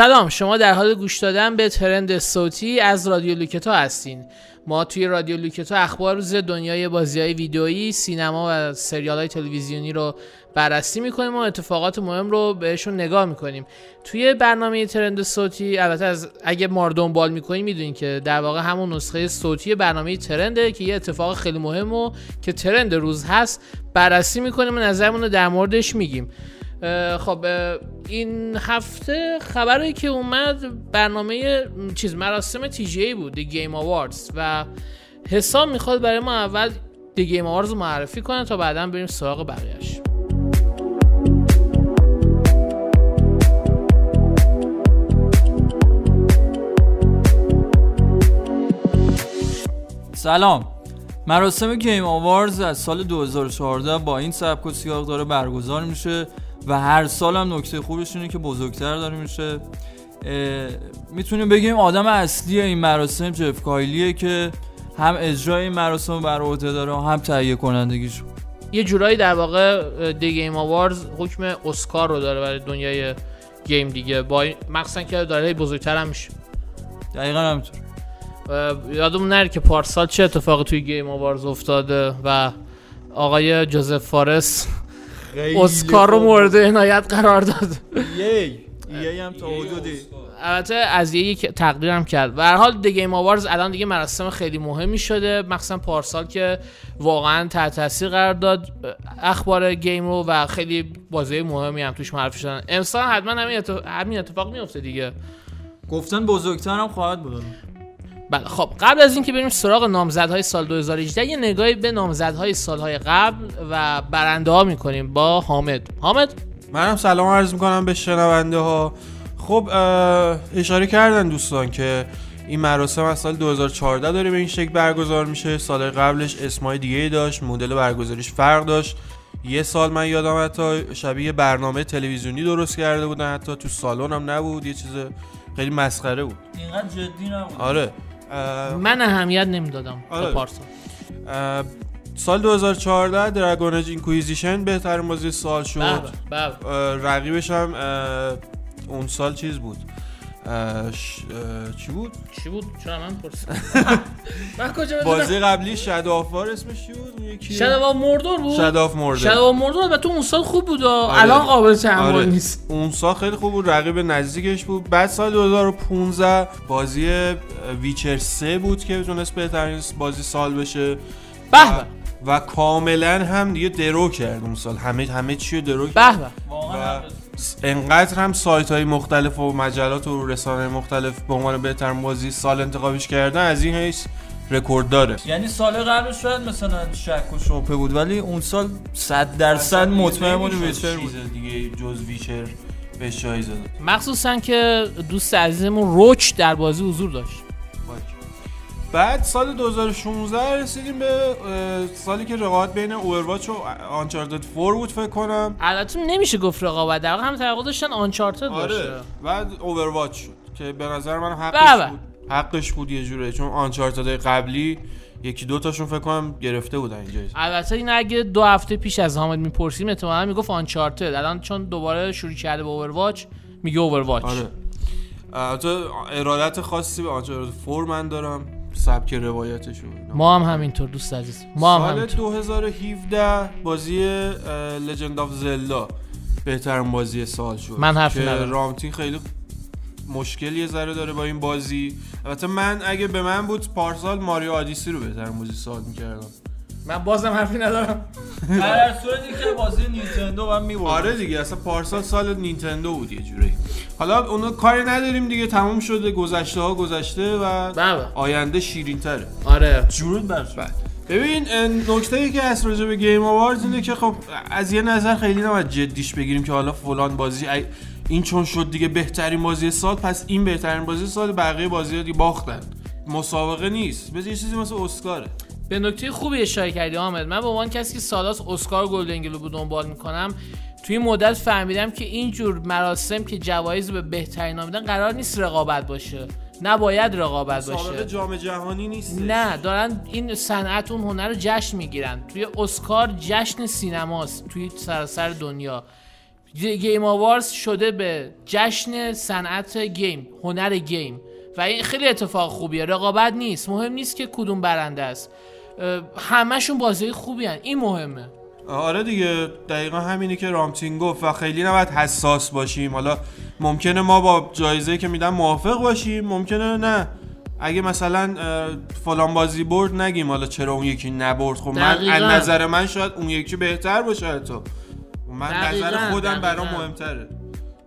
سلام شما در حال گوش دادن به ترند صوتی از رادیو لوکتا هستین. ما توی رادیو لوکتا اخبار روز دنیای بازی های ویدئویی سینما و سریال های تلویزیونی رو بررسی می‌کنیم و اتفاقات مهم رو بهشون نگاه می‌کنیم. توی برنامه ترند صوتی البته از اگه ما رو دنبال می‌کنیم می‌دونین که در واقع همون نسخه صوتی برنامه ترنده که یه اتفاق خیلی مهم و که ترند روز هست بررسی می‌کنیم و نظرمون رو در موردش میگیم. خب این هفته خبری که اومد برنامه چیز مراسم تی جی بود دی گیم آواردز و حساب می‌خواد برای ما اول دی گیم آواردز معرفی کنه تا بعدا بریم سراغ بقیهش سلام. مراسم گیم آوارز از سال 2014 با این سبک و سیاق داره برگزار میشه. و هر سال هم نکته خوبش اینه که بزرگتر داره میشه. می‌تونیم بگیم آدم اصلی این مراسم جف کایلیه که هم اجرای این مراسم بر عهده داره و هم تهیه کنندگیش. یه جورایی در واقع دی گیم آوارز حکم اسکار رو داره برای دنیای گیم دیگه. با مخصوصا که داره بزرگتر هم میشه. دقیقا همینطور. یادمون نره که پارسال چه اتفاقی توی گیم آوارز افتاده و آقای جوزف فارس اسکار رو مورد عنایت قرار داد. یی یی هم تا حدودی. البته از یه تقدیرم کرد. و هر حال دی گیم آوارز الان دیگه مراسم خیلی مهمی شده. مخصوصا پارسال که واقعا تحت تاثیر قرار داد. اخبار گیم رو و خیلی بازی مهمی هم توش معرفی شدن. امسال حتما همین اتفاق, همین اتفاق میفته دیگه. گفتن بزرگتر هم خواهد بود. بله خب قبل از اینکه بریم سراغ نامزدهای سال 2018 یه نگاهی به نامزدهای سالهای قبل و برنده ها می‌کنیم با حامد. حامد؟ منم سلام عرض می‌کنم به شنونده ها خب اشاره کردن دوستان که این مراسم از سال 2014 داره به این شکل برگزار میشه. سال قبلش اسمای دیگه داشت مدل برگزاریش فرق داشت. یه سال من یادم حتی شبیه برنامه تلویزیونی درست کرده بودن حتی تو سالن هم نبود یه چیز خیلی مسخره بود. اینقدر جدی نبود. آره. من اهمیت نمی‌دادم آره. پارسال سال 2014 Dragon Age Inquisition بهترین بازی سال شد بله بله. رقیبش هم اون سال چیز بود چی بود؟ چی بود؟ چرا من پرسیدم من کجا بازی قبلی شد آفار اسمش چی بود؟ یکی Shadow of Mordor بود؟ Shadow of Mordor Shadow of Mordor تو اون سال خوب بود آره. الان قابل تحمل آره. نیست اون سال خیلی خوب بود رقیب نزدیکش بود بعد سال 2015 بازی ویچر 3 بود که تونست بهترین بازی سال بشه به و کاملا هم دیگه درو کرد اون سال همه همه چی رو درو کرد و انقدر هم سایت های مختلف و مجلات و رسانه مختلف به عنوان بهتر بازی سال انتخابش کردن از این حیث رکورد داره. یعنی سال قبل شاید مثلا شک و شبهه بود ولی اون سال 100 درصد مطمئن بود ویچر بود. دیگه جز ویچر به شایزه مخصوصا که دوست عزیزمون روچ در بازی حضور داشت. بعد سال 2016 رسیدیم به سالی که رقابت بین اوورواچ و آنچارتد 4 بود فکر کنم. البته نمیشه گفت رقابت در هم توقع داشتن آنچارتد آره. باشه. بعد اوورواچ شد که به نظر من حقش بله. بود. حقش بود یه جوره چون آنچارتد قبلی یکی دو تاشون فکر کنم گرفته بودن اینجا. البته این اگه دو هفته پیش از حامد می‌پرسیم احتمالاً می‌گفت آنچارتد. الان چون دوباره شروع کرده به اوورواچ میگه اوورواچ. آره. البته ارادت خاصی به آنچارتد 4 من دارم. سبک روایتشون ما هم همینطور دوست عزیز. ما هم سال همینطور. 2017 بازی لجند آف زلدا بهترین بازی سال شد. من حرف که رامتین خیلی مشکل یه ذره داره با این بازی. البته من اگه به من بود پارسال ماریو آدیسی رو بهترین بازی سال می‌کردم. من بازم حرفی ندارم. در صورتی که بازی نینتندو من می‌برد آره دیگه اصلا پارسال سال نینتندو بود یه جوری. حالا اونو کاری نداریم دیگه تموم شده گذشته ها گذشته و بله. آینده شیرین تره آره. جورود بر بله. ببین نکته ای که از راجع به گیم آواردز اینه که خب از یه نظر خیلی نباید جدیش بگیریم که حالا فلان بازی این چون شد دیگه بهترین بازی سال پس این بهترین بازی سال بقیه بازی ها دیگه باختن. مسابقه نیست. بذار یه چیزی مثل اسکاره. به نکته خوبی اشاره کردی آمد. من به عنوان کسی که سالاس اسکار گلدن گلوب دنبال می‌کنم توی مدت فهمیدم که اینجور مراسم که جوایز به بهترین نامیدن قرار نیست رقابت باشه. نباید رقابت باشه. جام جهانی نیست نه دارن این صنعت اون هنر رو جشن می‌گیرن. توی اسکار جشن سینماست توی سراسر دنیا. گیم آوارز شده به جشن صنعت گیم هنر گیم. و این خیلی اتفاق خوبیه. رقابت نیست. مهم نیست که کدوم برنده است. همشون بازی خوبی هن. این مهمه. آره دیگه دقیقا همینی که رامتین گفت و خیلی نباید حساس باشیم. حالا ممکنه ما با جایزه که میدن موافق باشیم ممکنه نه. اگه مثلا فلان بازی برد نگیم. حالا چرا اون یکی نبرد؟ خب من. از نظر من شاید اون یکی بهتر باشه حتی من دقیقاً، نظر خودم برام. مهمتره.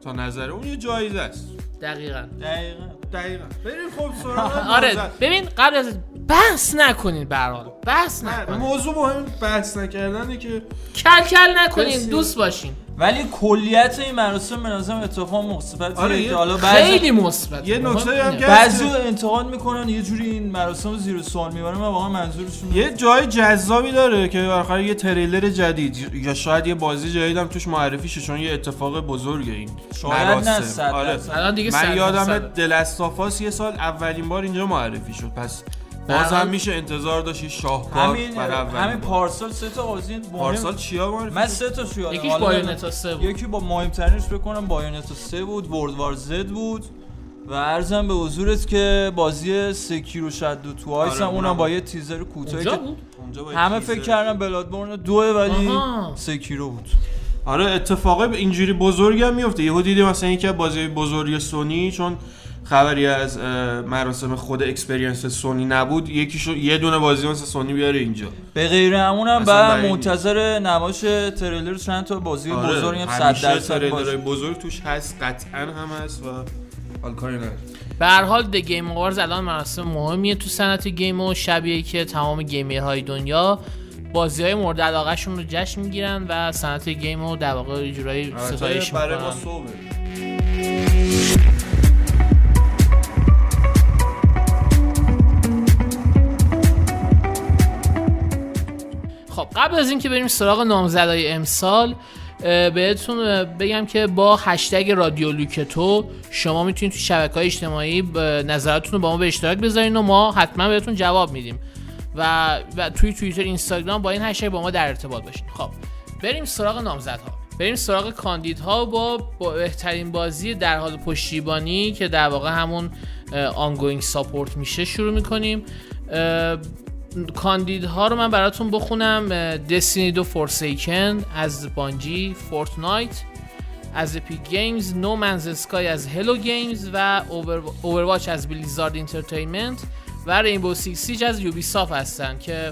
تا نظر اون یه جایزه است. دقیقا. دقیقا. دقیقا. بریم خب سراغ آره. ببین قبل از بحث نکنین برحال بحث نه، نکنین موضوع مهم بحث نکردنه که کل کل نکنین. دوست باشین ولی کلیت این مراسم به نظرم اتفاق مثبتیه آره، حالا بعضی خیلی مثبت یه نکته هم. که- بعضی انتقاد می‌کنن یه جوری این مراسم رو زیر سوال می‌برن و واقعا منظورشون یه جای جذابی داره که آخر یه تریلر جدید یا شاید یه بازی جدیدم توش معرفی شه چون یه اتفاق بزرگه این شاید نه مراسم. آره. الان دیگه من یادم. The Last of Us یه سال اولین بار اینجا معرفی شد پس باز هم میشه انتظار داشت شاهکار همین همین. پارسال سه تا بازی مهم پارسال چیا معرفی من؟ سه تا یادم یکیش حالا Bayonetta سه بود یکی با مهمترینش بکنم Bayonetta 3 بود World War Z بود و عرضم به حضورت که بازی Sekiro Shadows Die Twice آره، هم اونم اونم با یه تیزر کوتاهی که بود اونجا با همه. فکر کردن Bloodborne دوه ولی. Sekiro بود آره اتفاقای اینجوری بزرگی هم میفته یهو دیدی مثلا یکی از بازی بزرگ سونی چون خبری از مراسم خود Experience سونی نبود. یکیشو یه دونه بازی مثل سونی بیاره اینجا. به غیر همونم بعید منتظر نمایش تریلر چند تا بازی آره، بزرگ هم 100 همیشه درصد بزرگ توش هست قطعا هم هست و حال کاری نداره به هر حال The Game Awards الان مراسم مهمیه تو صنعت game و شبیه که تمام gamer های دنیا. بازی های مورد علاقهشون رو جشن می‌گیرن و صنعت گیم رو در واقع جورایی ستایش برای ما می‌کنن. صبح خب قبل از اینکه بریم سراغ نامزدای امسال بهتون بگم که با هشتگ رادیو لوکتو شما می‌تونید تو شبکه های اجتماعی نظراتتون رو با ما به اشتراک بذارین و ما حتما بهتون جواب میدیم. و, و توی توییتر اینستاگرام با این هشتگ با ما در ارتباط باشین. خب بریم سراغ نامزدها. بریم سراغ کاندیدها با, با بهترین بازی در حال پشتیبانی که در واقع همون ongoing support میشه شروع می‌کنیم. کاندیدها رو من براتون بخونم. Destiny دو Forsaken از Bungie Fortnite از Epic Games No Man's Sky از Hello Games و Overwatch از Blizzard Entertainment و Rainbow Six Siege از Ubisoft هستن که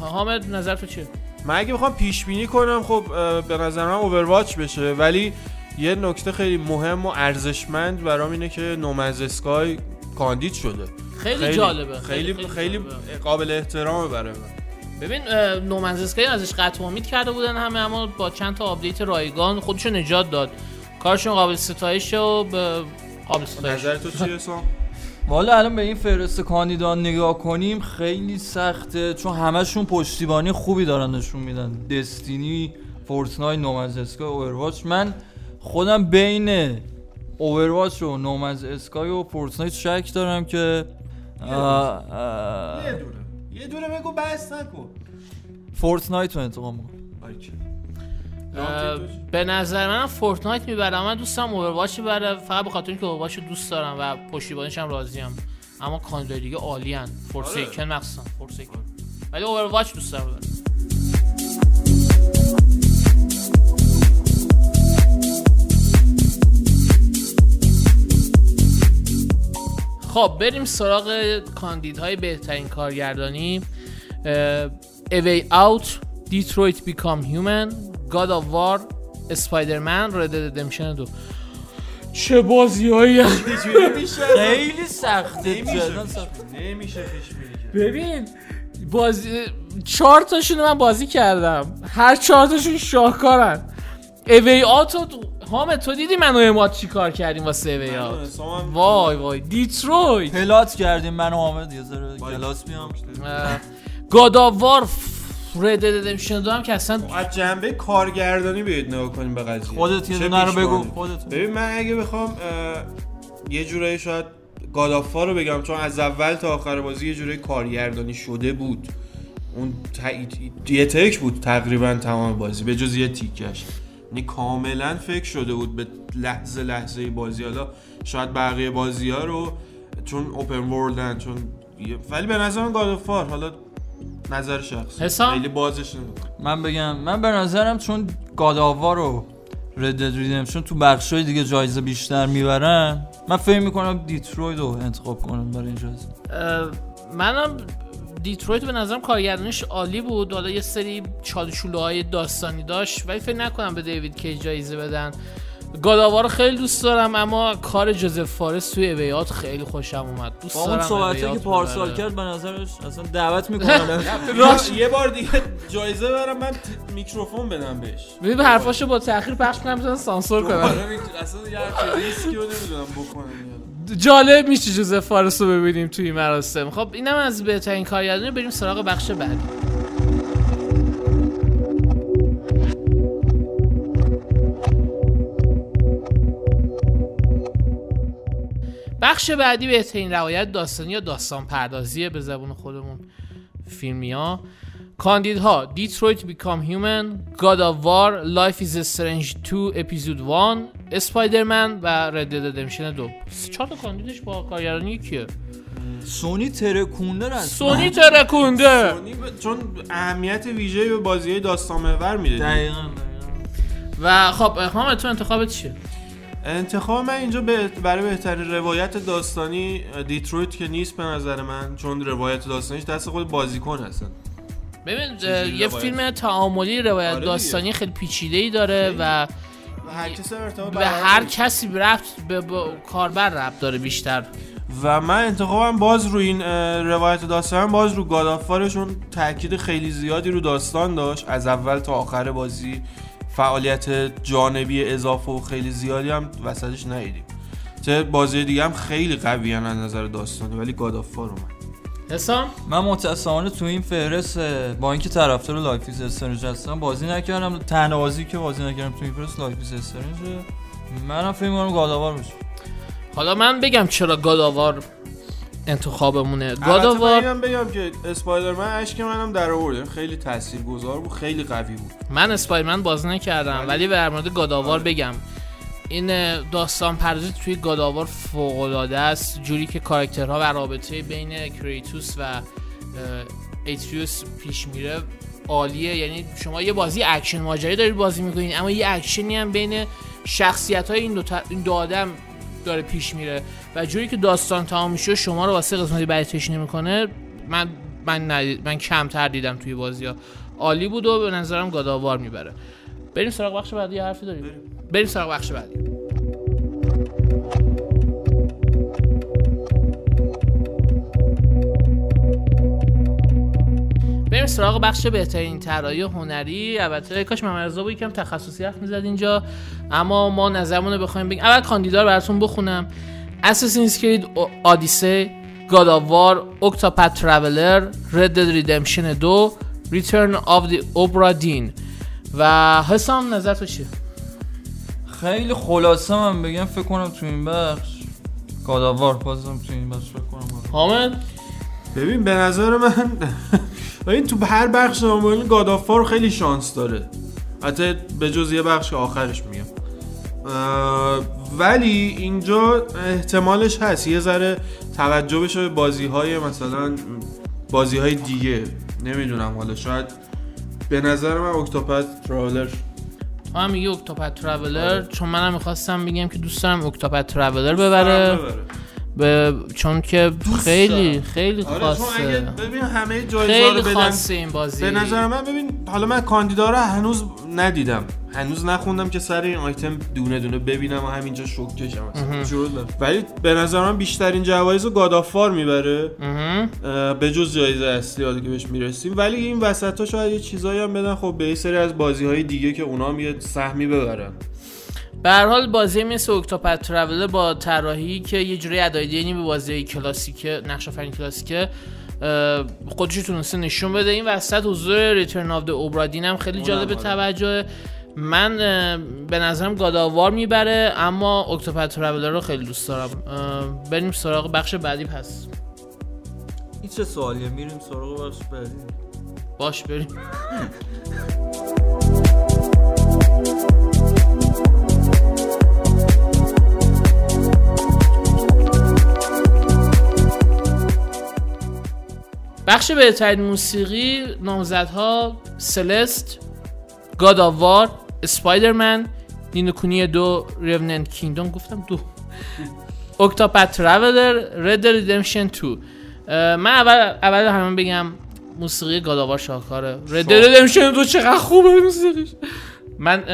حامد نظر تو چیه؟ من اگه بخوام پیش بینی کنم خب به نظر من Overwatch بشه. ولی یه نکته خیلی مهم و ارزشمند برام اینه که No Man's Sky کاندید شده. خیلی, جالبه. خیلی خیلی, جالبه. قابل احترامه برای من. ببین No Man's Sky ازش قطع امید کرده بودن همه اما با چند تا update رایگان خودشو نجات داد. کارشون قابل ستایشه و قابل ستایش نظر تو چیه والا الان به این فهرست کاندیدان نگاه کنیم خیلی سخته چون همشون پشتیبانی خوبی دارن نشون میدن. Destiny Fortnite No Man's Sky Overwatch. من خودم بین Overwatch و No Man's Sky و Fortnite شک دارم که یه دونه. یه دونه. بگو بس نکن. Fortnite رو انتقام اه، به نظر من فورتنایت می‌بره من دوستم اوورواچ ببره فقط به خاطر اینکه اوورواچ رو دوست دارم و پشتیبانیش هم راضیم. اما کاندیدای دیگه عالی ان فورسیکن مخصوصا فورسیکن. ولی اوورواچ دوست دارم. ببره خب بریم سراغ کاندیدهای بهترین کارگردانی. A Way Out Detroit Become Human God of War Spider-Man Red Dead Redemption دو. چه بازی هایی خیلی سخته. جدا نمیشه. ببین بازی چهار تاشون من بازی کردم. هر چهار تاشون شاهکارن. A Way Out حامد تو دیدی من و حامد چی کار کردیم واسه A Way Out وای وای. دیترویت. plat کردیم من و حامد یه ذره کلاس بیام. گاد آف وار رد ردمشن دو هم که اصلا از جنبه کارگردانی بیاید نگاه کنیم به قضیه. خودت یه دونه رو بگو؟ خودت. ببین من اگه بخوام یه جورایی شاید گادافا رو بگم چون از اول تا آخر بازی یه جورایی کارگردانی شده بود. اون ت- یه تک بود تقریبا تمام بازی به جز یه تیکش. یعنی کاملا فکر شده بود به لحظه لحظه بازی. حالا شاید بقیه بازی ها رو چون open world ن چون ولی به نظر من God of War حالا نظر شخص حسام؟ خیلی بازش نمی‌کنم. من بگم من به نظرم چون God of War رو Red Dead Redemption تو بخشای دیگه جایزه بیشتر می‌برن من فکر می‌کنم دیترویت رو انتخاب کنم برای این جایزه منم دیترویت به نظرم کارگردانیش عالی بود حالا یه سری چاله چوله های داستانی داشت ولی فکر نکنم به دیوید کیج جایزه بدن گاداوا رو خیلی دوست دارم اما کار جوزف فارس توی اویات خیلی خوشم اومد. دوست با اون صحبتی که پارسال. کرد به نظرش اصلا دعوت می‌کنم. راست. یه بار دیگه جایزه برم من میکروفون بدم بهش. ببین حرفاشو با تاخیر پخش کنم بتونن سانسور کنم. اصلا یه نمی‌دونم بکنم جالب میشه جوزف فارس رو ببینیم توی این مراسم. خب اینم از بهترین کارگردانی. بریم سراغ بخش بعدی. بخش بعدی بهترین روایت داستانی یا داستان پردازیه به زبون خودمون فیلمی ها. کاندیدها Detroit Become Human God of War Life Is Strange 2 اپیزود 1 Spider-Man و Red Dead Redemption 2 چهار تا کاندیدش با کارگردانی کیه؟ سونی ترکونده رسما. سونی ترکونده. سونی ب- چون اهمیت ویژه‌ای به بازی داستان محور میده. دقیقاً و خب حامد تو انتخابت چیه؟ انتخاب من اینجا به- برای بهترین روایت داستانی دیترویت که نیست به نظر من چون روایت داستانیش دست خود بازیکن هستن. ببین یه روایت؟ فیلم تعاملی روایت آره داستانی خیلی پیچیده ای داره و و هر به هر. کسی رفت به با کاربر رفت داره بیشتر. و من انتخابم باز رو این روایت داستان باز رو گادافارشون تاکید خیلی زیادی رو داستان داشت از اول تا آخر بازی. فعالیت جانبی اضافه و خیلی زیادی هم وسطش ندیدیم. چه بازی دیگه هم خیلی قوی از نظر داستانی ولی God of War اومد. حسام؟ من متاسفانه تو این فهرست با اینکه طرفدار Life Is Strange هستم بازی نکردم. تنها بازی که بازی نکردم تو این فهرست Life Is Strange منم فکر می‌کنم God of War بشه حالا من بگم چرا God of War انتخابمونه. من God of War اینم بگم که Spider-Man اشک منم در آورد خیلی تاثیرگذار بود خیلی قوی بود. من Spider-Man بازی نکردم ولی- ولی در مورد God of War آره. بگم. این داستان پردازی توی God of War فوق العاده است. جوری که کاراکترها و رابطه بین کریتوس و اه، آتریوس پیش میره عالیه. یعنی شما یه بازی اکشن ماجرایی دارید بازی می‌کنید اما یه اکشنی هم بین شخصیت های این دو, تا- این دو آدم داره پیش میره و جوری که داستان تمام میشه شما رو واسه قسمتی بعدی تشنه می‌کنه من من ندید- من کمتر دیدم توی بازی ها. عالی بود و به نظرم گاداوار می‌بره. بریم سراغ بخش بعدی حرفی داریم؟ بریم سراغ بخش بعدی. بریم سراغ بخش بهترین طراحی هنری. البته کاش محمد رضا بود یکم تخصصی حرف می‌زد اینجا. اما ما نظرمون رو بخوایم بگیم. اول کاندیدا رو براتون بخونم. Creed Odyssey God of War Octopath Traveler Red Dead Redemption 2 Return of the Obra Dinn. و حسام نظر تو چیه؟ خیلی خلاصه من بگم فکر کنم تو این بخش. گاداوار بازم تو این بخش فکر کنم. حامد؟ ببین به نظر من این تو هر بخش نمایل گادافار خیلی شانس داره. حتی به جز یه بخش آخرش میگم. ولی اینجا احتمالش هست. یه ذره توجه بشه به بازی های مثلا بازی های دیگه. نمی‌دونم حالا شاید به نظر من اکتوپت ترالر تو هم میگی اکتوپت ترافلر چون منم می‌خواستم بگم که دوست دارم اکتوپت ترافلر ببره. به چون که خیلی. خیلی آره خاصه. اگه ببین همه جایزه رو خیلی بدن خاصه این بازی. به نظر من ببین حالا من کاندیدا رو هنوز ندیدم. هنوز نخوندم که سر این آیتم دونه دونه ببینم و همینجا شوک کشم. اصلا. ولی به نظر من بیشترین جوایز رو گادافار می‌بره. به جز جایزه اصلی حالا که بهش می‌رسیم. ولی این وسط ها شاید یه چیزایی هم بدن خب به یه سری از بازی های دیگه که اونا هم یه سهمی ببرن. به هر حال بازی مثل اکتوپت ترافلر با طراحی که یه جوری ادای به بازی کلاسیک نقش آفرین کلاسیکه اه، خودش تونسته نشون بده. این وسط حضور Return of the Obra Dinn هم خیلی جالب آره. توجه. من به نظرم God of War می‌بره اما Octopath Traveler رو خیلی دوست دارم. بریم سراغ بخش بعدی پس. این چه سوالیه؟ میریم سراغ بخش بعدی. باش بریم. بخش بهترین موسیقی نامزدها سلست گاد آف وار اسپایدرمن نینوکونی دو ریوننت کینگدom گفتم دو. Octopath Traveler Red Dead Redemption 2 اه، من اول اول همه بگم موسیقی God of War شاهکاره. Red Dead Redemption 2 چقدر خوبه موسیقیش. من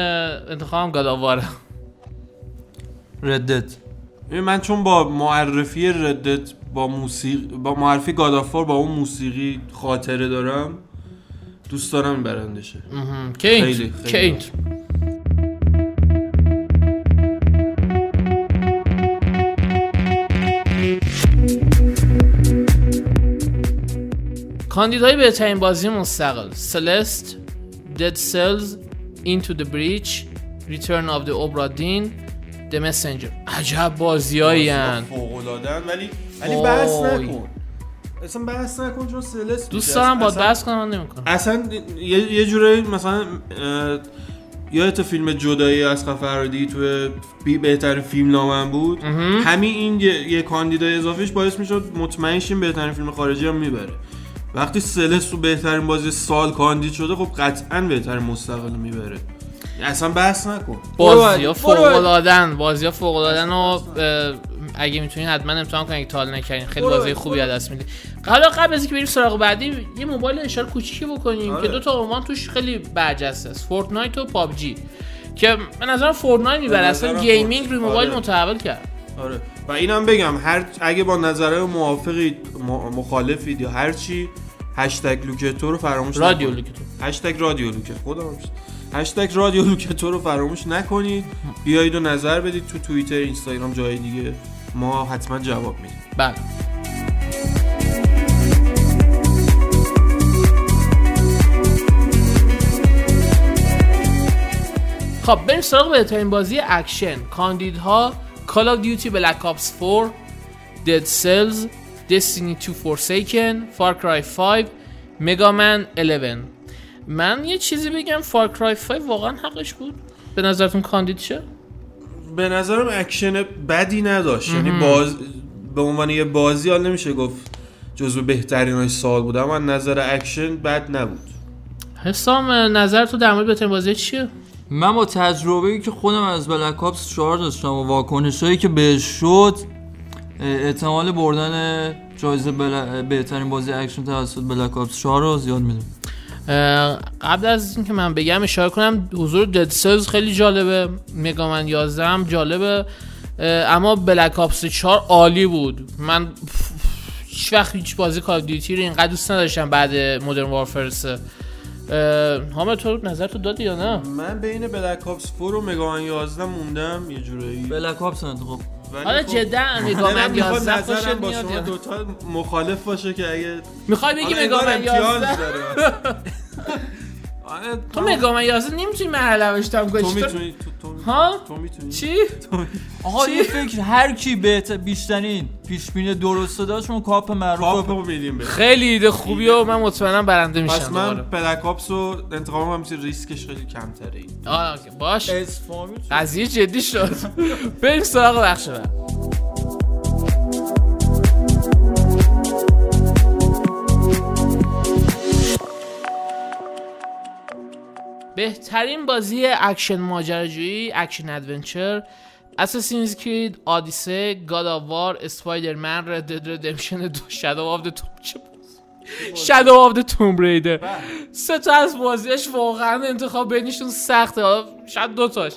انتخابم God of War ه ردت من چون با معرفی ردت با موسیقی با معرفی گادافور با اون موسیقی خاطره دارم دوست دارم این برنده شه کینت کاندیدای بهترین بازی مستقل. سلست دد سلز the Breach Return of the Obra Dinn The Messenger. عجب بازیایی فوق العاده ولی ولی. بحث نکن. اصلا بحث نکن چون سلس دوست دارم با بحث کنم من نمی‌کنم. اصلا یه, یه جوری مثلا یادت فیلم جدایی از فرادی تو بی بهترین فیلم نامم بود؟ همین این یه, یه کاندیدای اضافیش باعث می‌شد مطمئن شیم بهترین فیلم خارجی هم می‌بره. وقتی سلس تو بهترین بازی سال کاندید شده خب قطعا بهترین مستقل می‌بره. اصلا بحث نکن. بازی ها فوق. العادن بازی ها فوق العادن و اگه می‌تونین حتما امتحان کنین اگه تا حالا نکردین. خیلی. بازی خوبی از دست می‌دید حالا قبل از اینکه بریم سراغ بعدی یه موبایل اشاره کوچیکی بکنیم آره. که دو تا عنوان توش خیلی برجسته است. Fortnite و PUBG. که به نظرم Fortnite می‌بره. اصلا gaming روی موبایل آره. متحول کرد. آره. و اینم بگم هر اگه با نظره موافقید م- مخالفید یا هر چی هشتگ لوکتو رو فراموش رادیو. لوکتو هشتگ رادیو لوکت خودم هم شد. هشتگ رادیو لوکتو رو فراموش نکنید. بیایید و نظر بدید تو توییتر اینستاگرام جای دیگه. ما حتما جواب میدیم. بله. خب بریم سراغ بهترین بازی اکشن. کاندیدها Call of Duty Black Ops 4 Dead Cells Destiny 2 Forsaken Far Cry 5 Mega Man 11 من یه چیزی بگم Far Cry 5 واقعا حقش بود؟ به نظرتون کاندید شه؟ به نظرم اکشن بدی نداشت. یعنی باز به عنوان یه بازی حال نمیشه گفت جزو بهترین های سال بود اما نظر اکشن بد نبود. حسام نظر تو در مورد بهترین بازی چیه؟ من با تجربه ای که خودم از Black Ops 4 داشتم و واکنش هایی که بهش شد احتمال بردن جایزه بل... بهترین بازی اکشن توسط Black Ops 4 رو زیاد می‌دونم. قبل از اینکه من بگم اشاره کنم حضور Dead Cells خیلی جالبه. Mega Man 11 هم جالبه. اما Black Ops 4 عالی بود. من هیچ وقت هیچ بازی Call of Duty ی رو اینقدر دوست نداشتم بعد Modern Warfare 3 حامد تو نظر تو دادی یا نه؟ من بین Black Ops 4 و Mega Man 11 موندم. یه جورایی Black Ops انتخاب حالا خب- جدا مگامن می‌خواد 11 خوشت نظرم با شما دوتا مخالف باشه که اگه می‌خوای بگی مگامن امتیاز 11 آره، تو مگامن 11 نمی‌تونی مرحله نوشتم تو گوشت می‌تونی تو تو ها؟ تو می‌تونی. چی؟ آقا چی؟ یه فکر هر کی بهتر بیشترین پیش بینی درست داشت اون کاپ معروف کاپ میدیم به خیلی ایده خوبی و من مطمئنم برنده میشم پس من دوباره. بلک آپس رو انتخاب هم ریسکش خیلی کمتره این. باش. قضیه جدی شد. بریم سراغ بخش بعد. بهترین بازی اکشن ماجراجویی Action Adventure Assassin's Creed Odyssey God of War Spider-Man Red Dead Redemption دو Shadow of the Tomb چه بازی؟ Shadow of the Tomb Raider سه تا از بازیش واقعا انتخاب بینشون سخته. شاید دو تاش.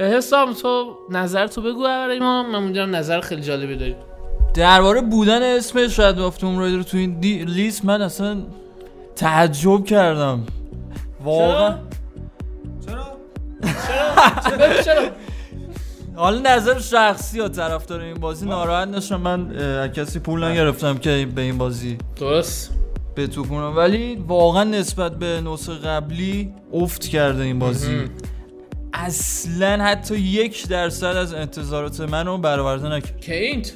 حسام تو نظر تو بگو برای ما من می‌دونم نظر خیلی جالبی داری. درباره بودن اسم شاید آف توم رایدر تو این دی... لیست من اصلا تعجب کردم. واقعا. چرا؟ چرا حالا نظر شخصی ها طرفدار این بازی ناراحت نشم. من کسی پول نگرفتم که به این بازی درست. به تو کنم. ولی واقعا نسبت به نسخه قبلی افت کرده این بازی. اصلا حتی یک درصد از انتظارات منو برآورده نکرد. کینت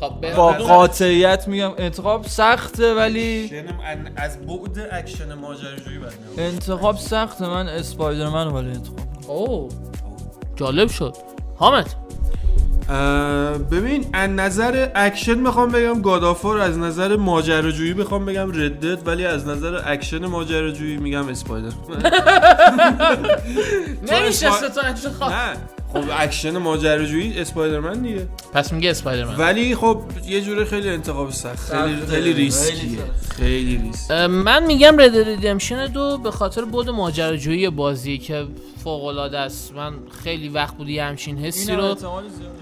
خب با قاطعیت میگم انتخاب سخته ولی از بعد اکشن ماجراجویی. انتخاب سخته. من Spider-Man ولی انتخاب اوه. جالب شد. حامد. ببین از نظر اکشن می‌خوام بگم God of War از نظر ماجراجویی بخوام بگم Red Dead ولی از نظر اکشن ماجراجویی میگم Spider نمیشه خواه نه. خب اکشن ماجراجویی Spider-Man دیگه پس میگه Spider-Man ولی خب یه جوره خیلی انتخاب سخت خیلی سخته. خیلی خیلی ریسکیه. خیلی ریسک من میگم Red Dead Redemption دو به خاطر بعد ماجراجویی بازی که فوق العاده است من خیلی وقت بود یه همچین حسی رو.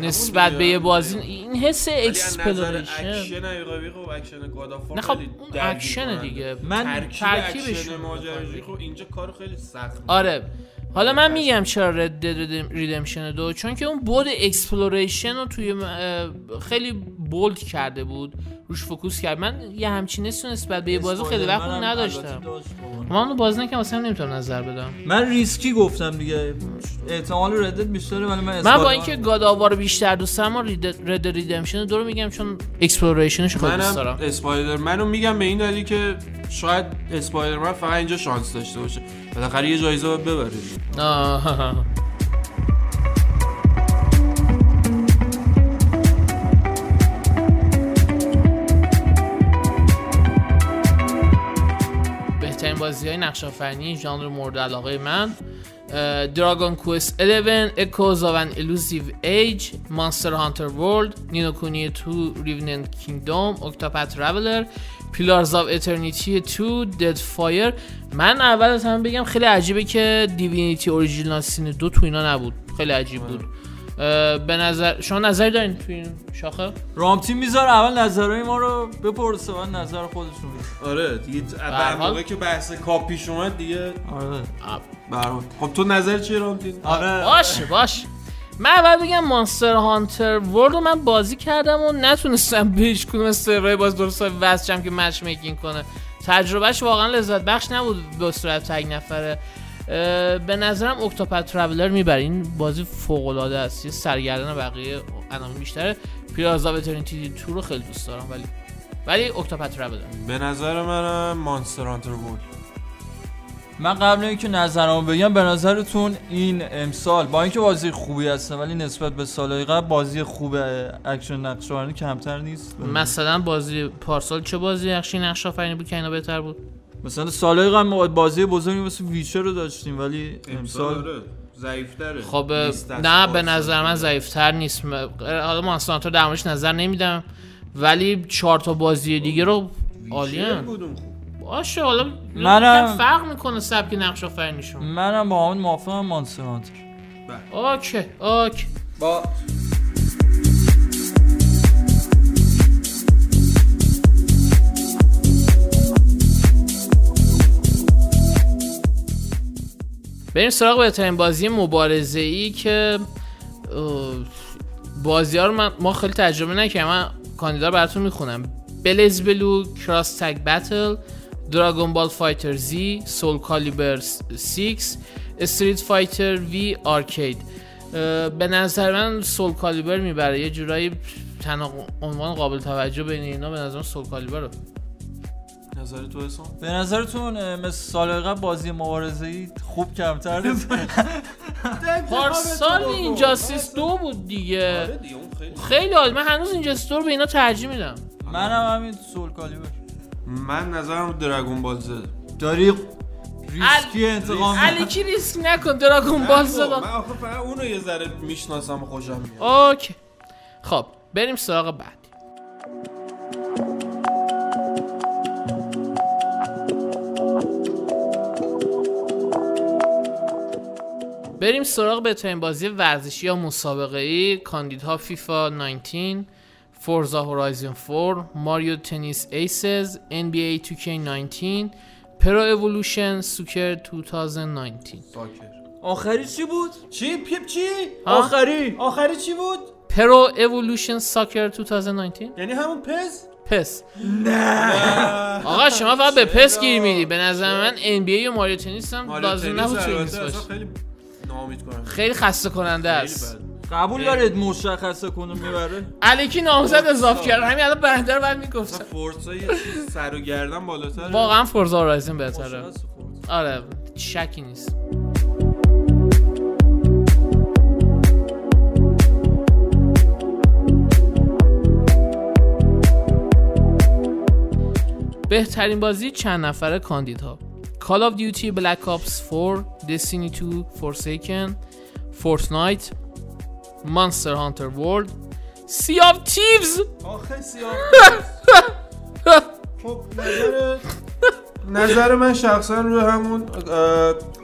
نسبت. به یه بازی این حس exploration اکشن خب اکشن نه خب اون اکشن. دیگه من ترکیب ترکیبش اکشن ماجراجویی خب اینجا کار خیلی سخت آره حالا من میگم چرا Red Dead Redemption دو؟ چون که اون بعد exploration رو توی خیلی bold کرده بود روش focus کرد. من یه همچین حسی نسبت به یه بازی خیلی وقت نداشتم. من اونو بازی نکردم واسه نمی‌تونم نظر بدم. من ریسکی گفتم دیگه. احتمال Red Dead بیشتره ولی من من با اینکه God بیشتر دوست دارم Red Dead Redemption دو رو میگم چون exploration ش خیلی دوست دارم. Spider-Man و میگم به این دلیل که شاید Spider-Man فقط اینجا شانس داشته باشه بالاخره یه جایزه ببره. بهترین بازی های نقش آفرینی ژانر مورد علاقه من دراگون کوست 11 Echoes of an Elusive Age Monster Hunter World Nino Kuni 2 Revenant Kingdom Octopath Traveler Pillars of Eternity 2 Dead Fire من اول از همه بگم خیلی عجیبه که دیوینیتی اوریجینال سین دو تو اینا نبود. خیلی عجیب بود. به نظر شما نظری دارین تو این شاخه؟ رامتین می‌ذاره اول نظرهای ما رو بپرسه بعد نظر خودشون میگه آره دیگه حال- موقع که بحث co-op پیش اومد دیگه آره. برام خب تو نظر چیه رامتین آره. باشه باشه من اول بگم Monster Hunter World رو من بازی کردم و نتونستم به از سرورهای باز درست وصل شم که matchmaking کنه. تجربهش واقعا لذت بخش نبود به صورت تک نفره. به نظرم Octopath Traveler می‌بره. این بازی فوق العاده است. یه سر و گردن بقیه عناوین بیشتره. Pillars of Eternity two رو خیلی دوست دارم ولی ولی Octopath Traveler به نظر منم Monster Hunter بود من قبل اینکه نظرمو بگم به نظرتون این امسال با اینکه بازی خوبی هستن ولی نسبت به سالهای قبل بازی خوب اکشن نقش آفرینی کمتر نیست؟ مثلا بازی پارسال چه بازی نقشی نقش آفرینی بود که اینا بهتر بود؟ مثلا سالهای قبل بازی بزرگی مثل Witcher رو داشتیم ولی امسال آره ضعیفتره. خب نه به. نظر من ضعیفتر نیست. حالا مانستر در موردش نظر نمیدم ولی چهار تا بازی دیگه رو عالیه باشه حالا منم- فرق می‌کنه سبک نقش آفرینیشون منم با همون موافقم مانستر هانتر اوکی اوکی. با بریم سراغ بهترین بازی مبارزه ای که بازی ها رو من ما خیلی تجربه نکردم من کاندیدا براتون می‌خونم. BlazBlue Cross Tag Battle Dragon Ball FighterZ SoulCalibur 6 Street Fighter V Arcade به نظر من SoulCalibur می‌بره یه جورایی تنها عنوان قابل توجه بین اینا به نظر من SoulCalibur رو نظر تو حسام به نظرتون مثل سال قبل بازی مبارزه ای خوب کمتر نیست پارسال Injustice دو بود دیگه آره دیگه اون خیلی خیلی عالی من هنوز Injustice دو رو به اینا ترجیح میدم منم همین SoulCalibur من نظرم رو Dragon Ball زد داری ریسکی انتقام الکی ریسک نکن Dragon Ball من زدن آخه فقط اونو یه ذره می‌شناسم و خوشم میاد. اوکی. خب بریم سراغ بعدی بریم سراغ بهترین بازی ورزشی یا مسابقه ای کاندیدها فیفا 19 Forza Horizon 4 Mario Tennis Aces NBA 2K19 Pro Evolution Soccer 2019 Soccer آخری چی بود؟ چی؟ پیپ چی؟ آخری. آخری چی بود؟ Pro Evolution Soccer 2019 یعنی همون PES؟ PES. آقا شما فقط به PES گیر میدی. به نظر من NBA و Mario Tennis هم لازم نبود تو این لیست باشه. خیلی ناامید کنم خیلی خسته کننده است. قبول دارید مشخص کنم می‌بره؟ الکی نامزد خب، اضاف خب. کرد. همین الان بهتر بعد می‌گفت Forza سر و گردن بالاتر واقعا Forza Horizon بهتره. آره شکی نیست. بهترین بازی چند نفره کاندیدا؟ Call of Duty Black Ops 4 Destiny 2 Forsaken Fortnite Monster Hunter World. Sea of Thieves! آخه سیاه خب نظر نظر من شخصا روی همون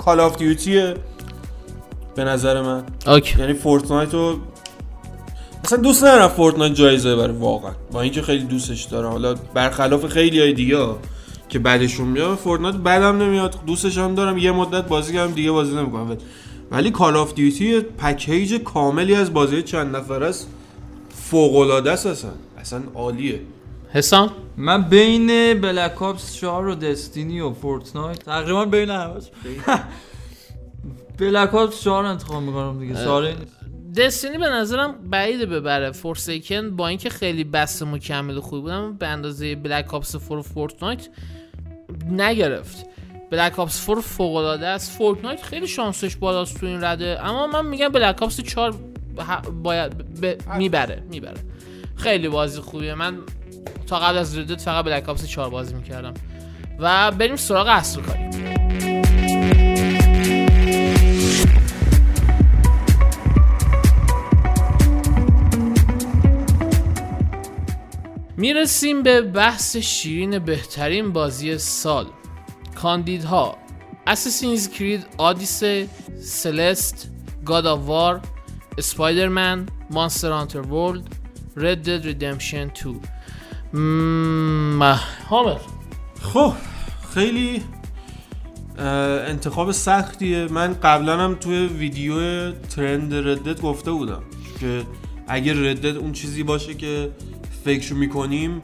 Call of Duty ه به نظر من. اوکی. یعنی Fortnite رو اصلا دوست ندارم Fortnite جایزه بره واقعا. با اینکه خیلی دوستش دارم. حالا برخلاف خیلی های دیگه که بعدشون میاد Fortnite بعدم نمیاد. دوستش هم دارم. یه مدت بازی کردم دیگه بازی نمی‌کنم. ولی Call of Duty پکیج کاملی از بازی چند نفر است. فوق العاده است اصلا. اصلا عالیه. حسام؟ من بین Black Ops 4 و Destiny و Fortnite تقریبا بین همش. Black Ops 4 انتخاب می‌کنم دیگه. ساره نیست. Destiny به نظرم بعیده ببره. Forsaken با اینکه خیلی بسته مکمل و خوبی بودم به اندازه Black Ops 4 و Fortnite نگرفت. Black Ops 4 فوق العاده است. Fortnite خیلی شانسش بالاست تو این رده اما من میگم Black Ops 4 ه- باید ب- می‌بره می‌بره. خیلی بازی خوبیه. من تا قبل از ردت فقط بلک آپس 4 بازی می‌کردم. و بریم سراغ اصل کاری. می‌رسیم به بحث شیرین بهترین بازی سال. کاندیدها Assassin's Creed Odyssey Celeste God of War Spider-Man Monster Hunter World Red Dead Redemption 2 مم، حامد خب خیلی انتخاب سختیه. من قبلا هم توی ویدیو ترند ردت گفته بودم که اگر ردت اون چیزی باشه که فکر می‌کنیم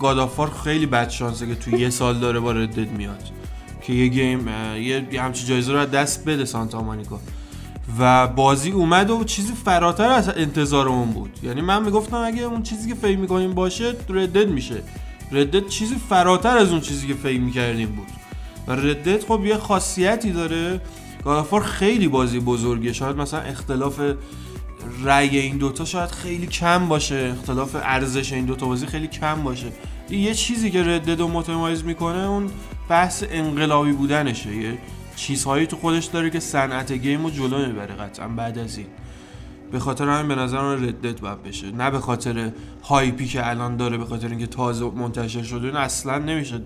گادافار خیلی بد شانسه که توی یه سال داره با ردت میاد. که یه گیم یه همچین جایزه رو دست بده سانتا مانیکا و بازی اومد و چیزی فراتر از انتظارمون بود. یعنی من می‌گفتم اگه اون چیزی که فکر می‌کنیم باشه ردت میشه. ردت چیزی فراتر از اون چیزی که فکر می‌کردیم بود. و ردت خب یه خاصیتی داره. گادافار خیلی بازی بزرگه شاید مثلا اختلاف رأی این دوتا شاید خیلی کم باشه. اختلاف ارزش این دوتا بازی خیلی کم باشه. یه چیزی که ردد رو متمایز می‌کنه اون بحث انقلابی بودنشه. یه چیزهایی تو خودش داره که صنعت گیم رو جلو می‌بره قطعا بعد از این. به خاطر همین به نظر من ردت باید بشه. نه به خاطر هایپی که الان داره به خاطر اینکه تازه منتشر شده این اصلا نمیشه.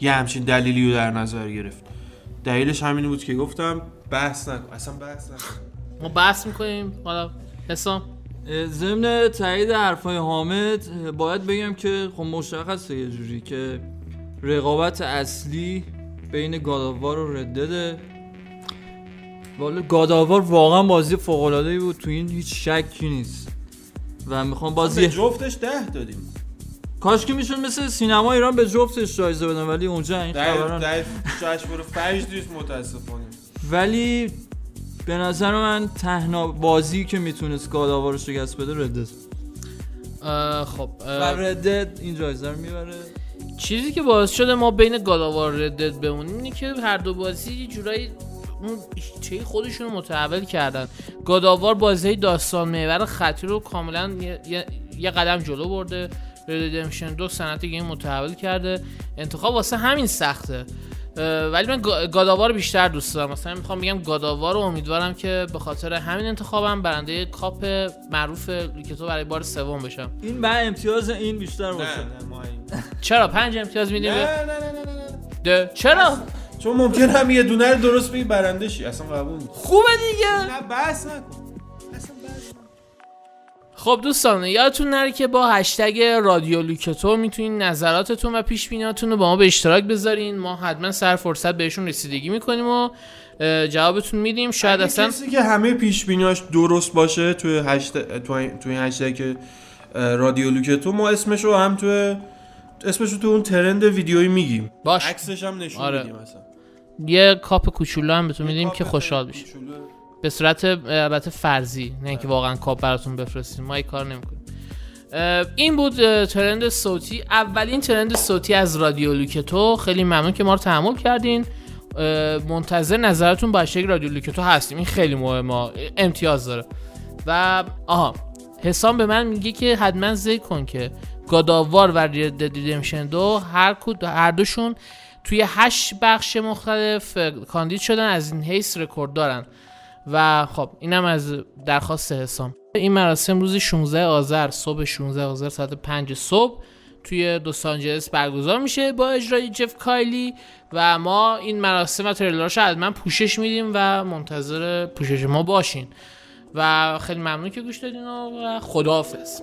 یه همچین دلیلی رو در نظر گرفت. دلیلش همین بود که گفتم بحث نکن. اصلا بحث نکن. ما بحث می‌کنیم. حالا حسام. ضمن تایید حرفای حامد باید بگم که خب مشخصه یه جوری که رقابت اصلی بین گاداوار و ردده والا گاداوار واقعا بازی فوق العاده بود تو این هیچ شکی نیست. و می‌خوام به بازی جفتش ده دادیم. کاش که می‌شد مثل سینما ایران به جفتش جایزه بدن ولی اونجا این ده خبران ده جشنواره فجر نیست متاسفانه. ولی به نظر من تنها بازی که می‌تونست گاداوار رو شکست بده ردت اه، خب و ردت این جایزه رو می‌بره. چیزی که باعث شده ما بین گالاوار ردد بمونیم اینه که هر دو بازی یه جورایی اون چه خودشون رو متحول کردن. گاداوار بازی داستان محور خطی رو کاملا یه, یه- قدم جلو برده. ردیدمشن دو صنعت گیم متحول کرده. انتخاب واسه همین سخته. ولی من گا- گاداوار رو بیشتر دوست دارم. مثلا می‌خوام بگم گاداوار رو امیدوارم که به خاطر همین انتخابم برنده کاپ معروف لیکتو برای بار سوم بشم. این بعد امتیاز این بیشتر باشه. چرا؟ پنج امتیاز میدیم؟ نه نه نه نه. چرا؟ چون ممکن هم یه دونه رو درست بگی برنده شی. اصلا قبول نیست. خوبه دیگه. نه بحث نکن. خب دوستان یادتون نره که با هشتگ رادیو لوکتو می‌تونین نظراتتون و پیش بینیاتون رو با ما به اشتراک بذارین. ما حتما سر فرصت بهشون رسیدگی می‌کنیم و جوابتون میدیم. شاید اصلا کسی که همه پیش بینیاش درست باشه توی هشت تو این هشتگ رادیو لوکتو ما اسمش رو هم توی اسمش رو تو اون ترند ویدیویی میگیم. باش. عکسش هم نشون آره. میدیم مثلا یه کاپ کوچولو هم بهتون میدیم که خوشحال بشید کوچولو. به صورت البته فرضی نه اینکه واقعا کاپ براتون بفرستیم. ما این کار نمی‌کنیم. این بود ترند صوتی. اولین ترند صوتی از رادیو لوکتو خیلی ممنون که ما رو تحمل کردین. منتظر نظرتون با هشتگ رادیو لوکتو هستیم. این خیلی مهمه. امتیاز داره. و آها حسام به من میگه که حتما ذکر کن که گاداوار و رید دیدمشن دو هر, هر دوشون توی هشت بخش مختلف کاندید شدن از این حیث رکورد دارن. و خب اینم از درخواست حسام. این مراسم روز 16 آذر صبح 16 آذر ساعت 5 صبح توی دوس آنجلس برگزار میشه با اجرای جف کایلی و ما این مراسم و تریلرش از من پوشش میدیم و منتظر پوشش ما باشین. و خیلی ممنون که گوش دادین و خداحافظ.